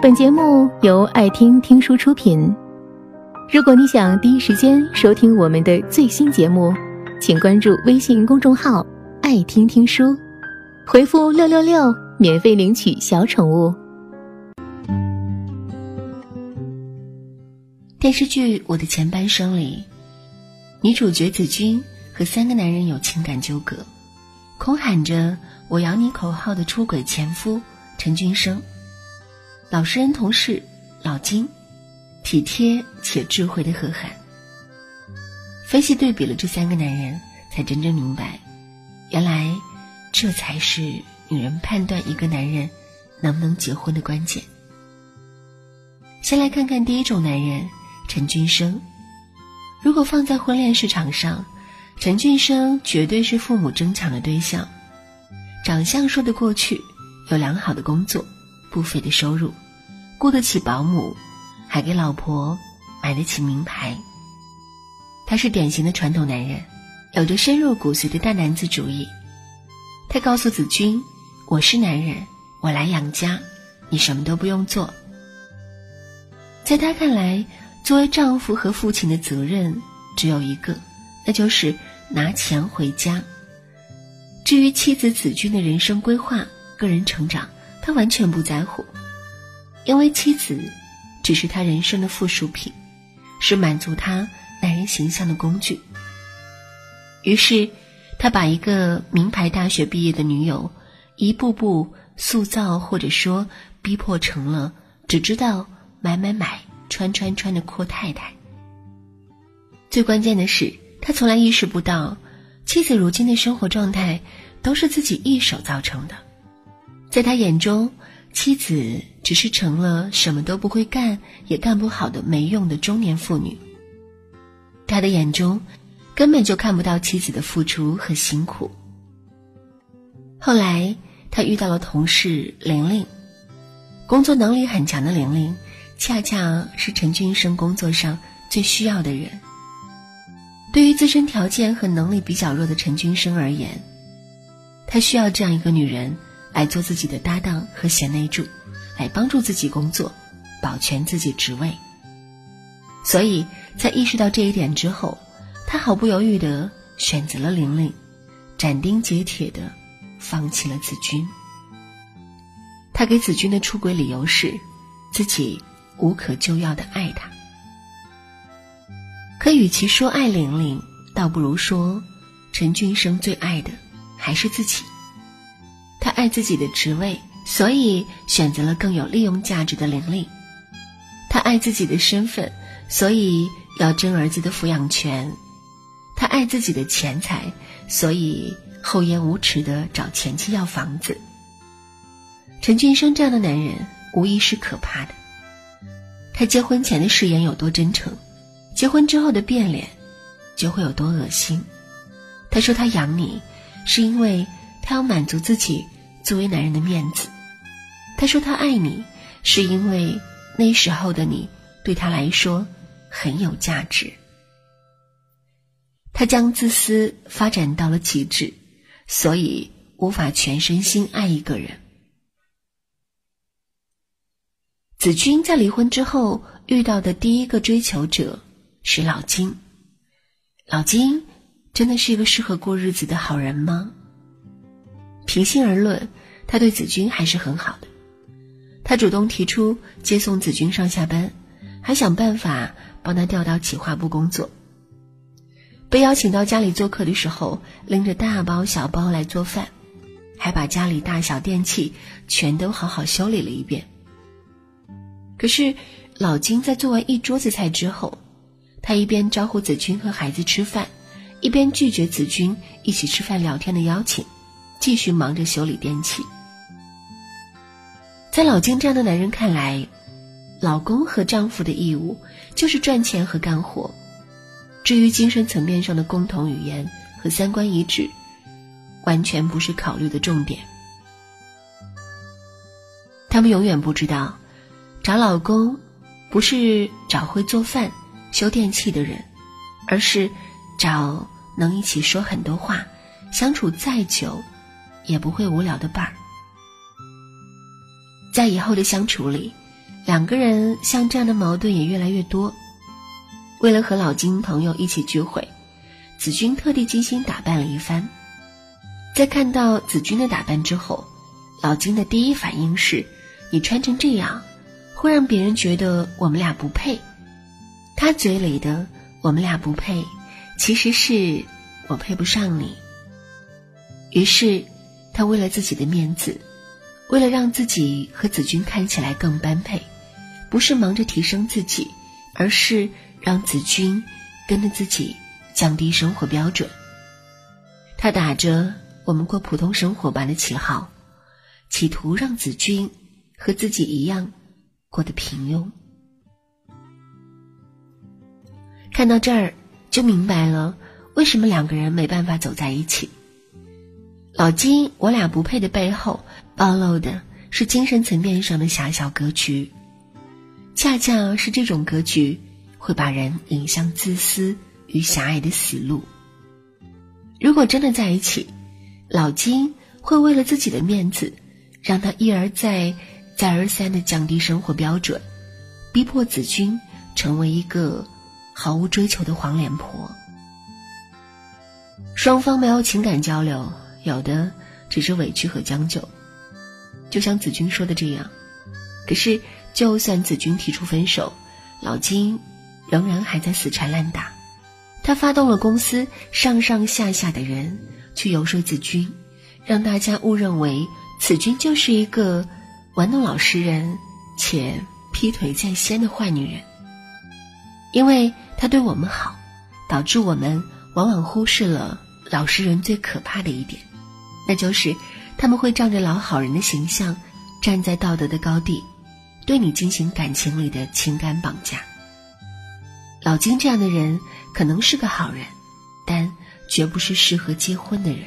本节目由爱听听书出品。如果你想第一时间收听我们的最新节目，请关注微信公众号“爱听听书”，回复“六六六”免费领取小宠物。电视剧《我的前半生》里，女主角子君和三个男人有情感纠葛，空喊着“我咬你”口号的出轨前夫陈俊生。老实人同事老金，体贴且智慧的何涵。分析对比了这三个男人，才真正明白，原来这才是女人判断一个男人能不能结婚的关键。先来看看第一种男人陈俊生。如果放在婚恋市场上，陈俊生绝对是父母争抢的对象。长相说得过去，有良好的工作。不菲的收入，雇得起保姆，还给老婆买得起名牌。他是典型的传统男人，有着深入骨髓的大男子主义。他告诉子君：“我是男人，我来养家，你什么都不用做。”在他看来，作为丈夫和父亲的责任只有一个，那就是拿钱回家。至于妻子子君的人生规划、个人成长，他完全不在乎，因为妻子只是他人生的附属品，是满足他男人形象的工具。于是，他把一个名牌大学毕业的女友一步步塑造，或者说逼迫成了只知道买买买、穿穿穿的阔太太。最关键的是，他从来意识不到，妻子如今的生活状态都是自己一手造成的。在他眼中，妻子只是成了什么都不会干、也干不好的没用的中年妇女。他的眼中，根本就看不到妻子的付出和辛苦。后来，他遇到了同事玲玲，工作能力很强的玲玲，恰恰是陈俊生工作上最需要的人。对于自身条件和能力比较弱的陈俊生而言，他需要这样一个女人。来做自己的搭档和贤内助，来帮助自己工作，保全自己职位。所以在意识到这一点之后，他毫不犹豫的选择了玲玲，斩钉截铁的放弃了子君。他给子君的出轨理由是，自己无可救药的爱他。可与其说爱玲玲，倒不如说，陈俊生最爱的还是自己。他爱自己的职位，所以选择了更有利用价值的玲玲。他爱自己的身份，所以要争儿子的抚养权。他爱自己的钱财，所以厚颜无耻的找前妻要房子。陈俊生这样的男人，无疑是可怕的。他结婚前的誓言有多真诚，结婚之后的变脸就会有多恶心。他说他养你，是因为。他要满足自己作为男人的面子。他说他爱你，是因为那时候的你对他来说很有价值。他将自私发展到了极致，所以无法全身心爱一个人。子君在离婚之后遇到的第一个追求者是老金。老金真的是一个适合过日子的好人吗？平心而论，他对子君还是很好的。他主动提出接送子君上下班，还想办法帮他调到企划部工作。被邀请到家里做客的时候，拎着大包小包来做饭，还把家里大小电器全都好好修理了一遍。可是老金在做完一桌子菜之后，他一边招呼子君和孩子吃饭，一边拒绝子君一起吃饭聊天的邀请。继续忙着修理电器。在老金这样的男人看来，老公和丈夫的义务就是赚钱和干活，至于精神层面上的共同语言和三观一致，完全不是考虑的重点。他们永远不知道，找老公不是找会做饭、修电器的人，而是找能一起说很多话、相处再久。也不会无聊的伴儿，在以后的相处里，两个人像这样的矛盾也越来越多。为了和老金朋友一起聚会，子君特地精心打扮了一番。在看到子君的打扮之后，老金的第一反应是：“你穿成这样，会让别人觉得我们俩不配。”他嘴里的“我们俩不配”，其实是我配不上你。于是，他为了自己的面子，为了让自己和子君看起来更般配，不是忙着提升自己，而是让子君跟着自己降低生活标准。他打着我们过普通生活般的旗号，企图让子君和自己一样过得平庸。看到这儿，就明白了为什么两个人没办法走在一起。老金，我俩不配的背后，暴露的是精神层面上的狭小格局。恰恰是这种格局，会把人引向自私与狭隘的死路。如果真的在一起，老金会为了自己的面子，让他一而再、再而三的降低生活标准，逼迫子君成为一个。毫无追求的黄脸婆，双方没有情感交流，有的只是委屈和将就。就像子君说的这样，可是就算子君提出分手，老金仍然还在死缠烂打。他发动了公司上上下下的人去游说子君，让大家误认为子君就是一个玩弄老实人且劈腿在先的坏女人，因为。他对我们好，导致我们往往忽视了老实人最可怕的一点，那就是他们会仗着老好人的形象，站在道德的高地，对你进行感情里的情感绑架。老金这样的人可能是个好人，但绝不是适合结婚的人。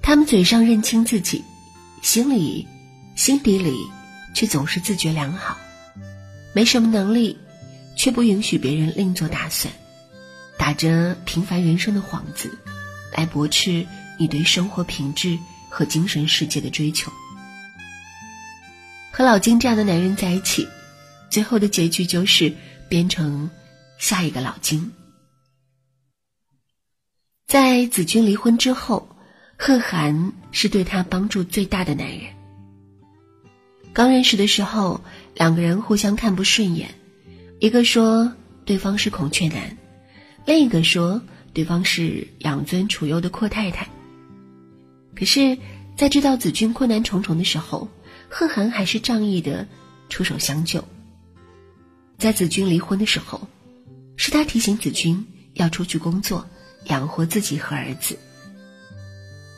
他们嘴上认清自己，心里、心底里却总是自觉良好，没什么能力。却不允许别人另做打算，打着平凡人生的幌子，来驳斥你对生活品质和精神世界的追求。和老金这样的男人在一起，最后的结局就是变成下一个老金。在子君离婚之后，贺涵是对他帮助最大的男人。刚认识的时候，两个人互相看不顺眼。一个说对方是孔雀男，另一个说对方是养尊处优的阔太太。可是，在知道子君困难重重的时候，贺涵还是仗义的出手相救。在子君离婚的时候，是他提醒子君要出去工作，养活自己和儿子。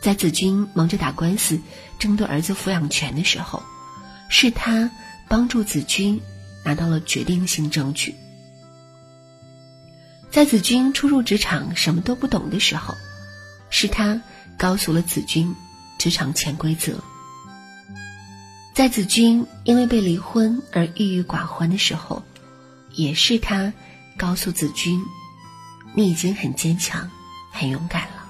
在子君忙着打官司争夺儿子抚养权的时候，是他帮助子君。拿到了决定性证据。在子君初入职场什么都不懂的时候，是他告诉了子君职场潜规则。在子君因为被离婚而郁郁寡欢的时候，也是他告诉子君，你已经很坚强、很勇敢了。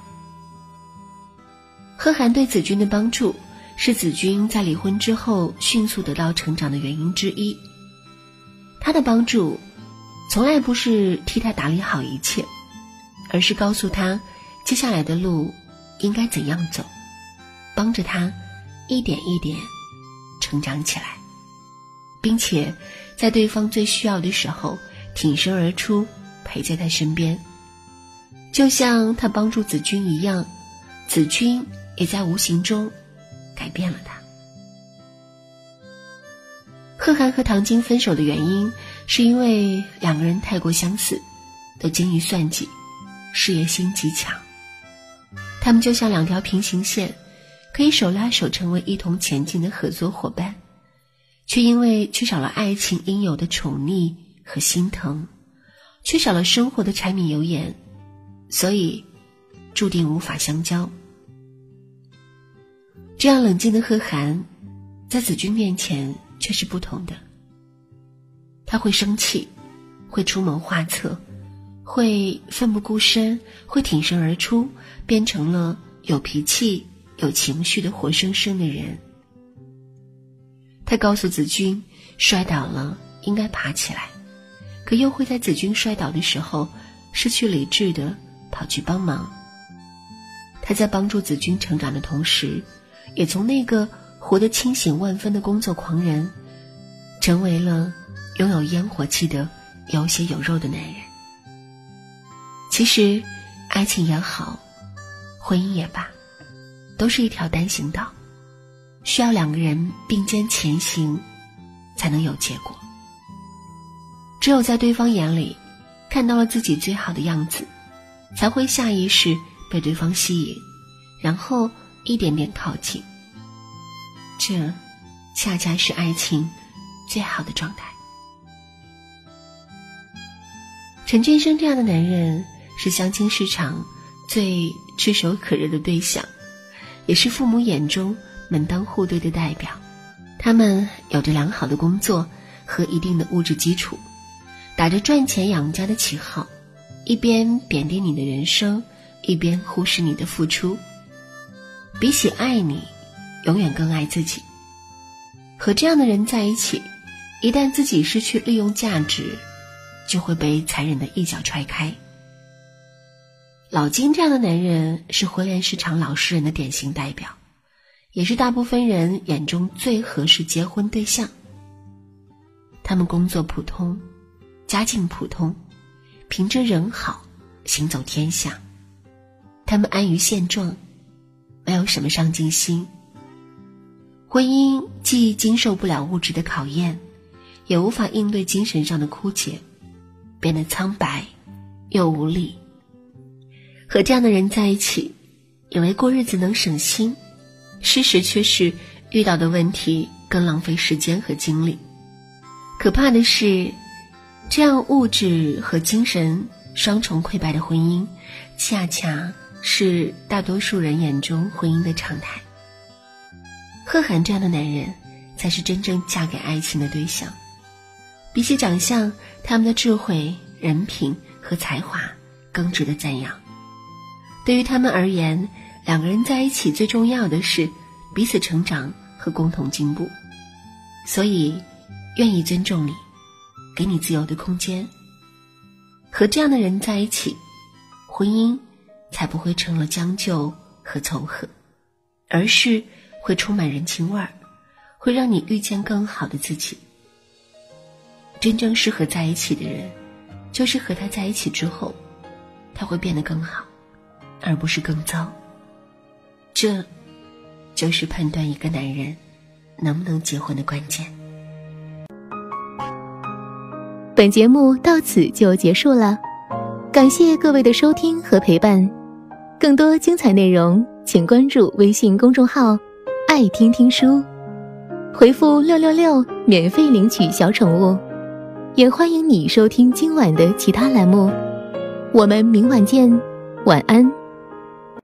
贺涵对子君的帮助，是子君在离婚之后迅速得到成长的原因之一。他的帮助，从来不是替他打理好一切，而是告诉他接下来的路应该怎样走，帮着他一点一点成长起来，并且在对方最需要的时候挺身而出，陪在他身边，就像他帮助子君一样，子君也在无形中改变了他。贺涵和唐晶分手的原因，是因为两个人太过相似，都精于算计，事业心极强。他们就像两条平行线，可以手拉手成为一同前进的合作伙伴，却因为缺少了爱情应有的宠溺和心疼，缺少了生活的柴米油盐，所以注定无法相交。这样冷静的贺涵，在子君面前。却是不同的。他会生气，会出谋划策，会奋不顾身，会挺身而出，变成了有脾气、有情绪的活生生的人。他告诉子君，摔倒了应该爬起来，可又会在子君摔倒的时候失去理智的跑去帮忙。他在帮助子君成长的同时，也从那个活得清醒万分的工作狂人，成为了拥有烟火气的有血有肉的男人。其实，爱情也好，婚姻也罢，都是一条单行道，需要两个人并肩前行，才能有结果。只有在对方眼里看到了自己最好的样子，才会下意识被对方吸引，然后一点点靠近。这，恰恰是爱情最好的状态。陈俊生这样的男人。是相亲市场最炙手可热的对象，也是父母眼中门当户对的代表。他们有着良好的工作和一定的物质基础，打着赚钱养家的旗号，一边贬低你的人生，一边忽视你的付出。比起爱你，永远更爱自己。和这样的人在一起，一旦自己失去利用价值，就会被残忍的一脚踹开。老金这样的男人是婚恋市场老实人的典型代表，也是大部分人眼中最合适结婚对象。他们工作普通，家境普通，凭着人好行走天下。他们安于现状，没有什么上进心。婚姻既经受不了物质的考验，也无法应对精神上的枯竭，变得苍白又无力。和这样的人在一起，以为过日子能省心，事实却是遇到的问题更浪费时间和精力。可怕的是，这样物质和精神双重溃败的婚姻，恰恰是大多数人眼中婚姻的常态。贺涵这样的男人，才是真正嫁给爱情的对象。比起长相，他们的智慧、人品和才华更值得赞扬。对于他们而言，两个人在一起最重要的是彼此成长和共同进步，所以愿意尊重你，给你自由的空间。和这样的人在一起，婚姻才不会成了将就和凑合，而是会充满人情味儿，会让你遇见更好的自己。真正适合在一起的人，就是和他在一起之后，他会变得更好。而不是更糟。这，就是判断一个男人能不能结婚的关键。本节目到此就结束了，感谢各位的收听和陪伴。更多精彩内容，请关注微信公众号“爱听听书”，回复“六六六”免费领取小宠物。也欢迎你收听今晚的其他栏目。我们明晚见，晚安。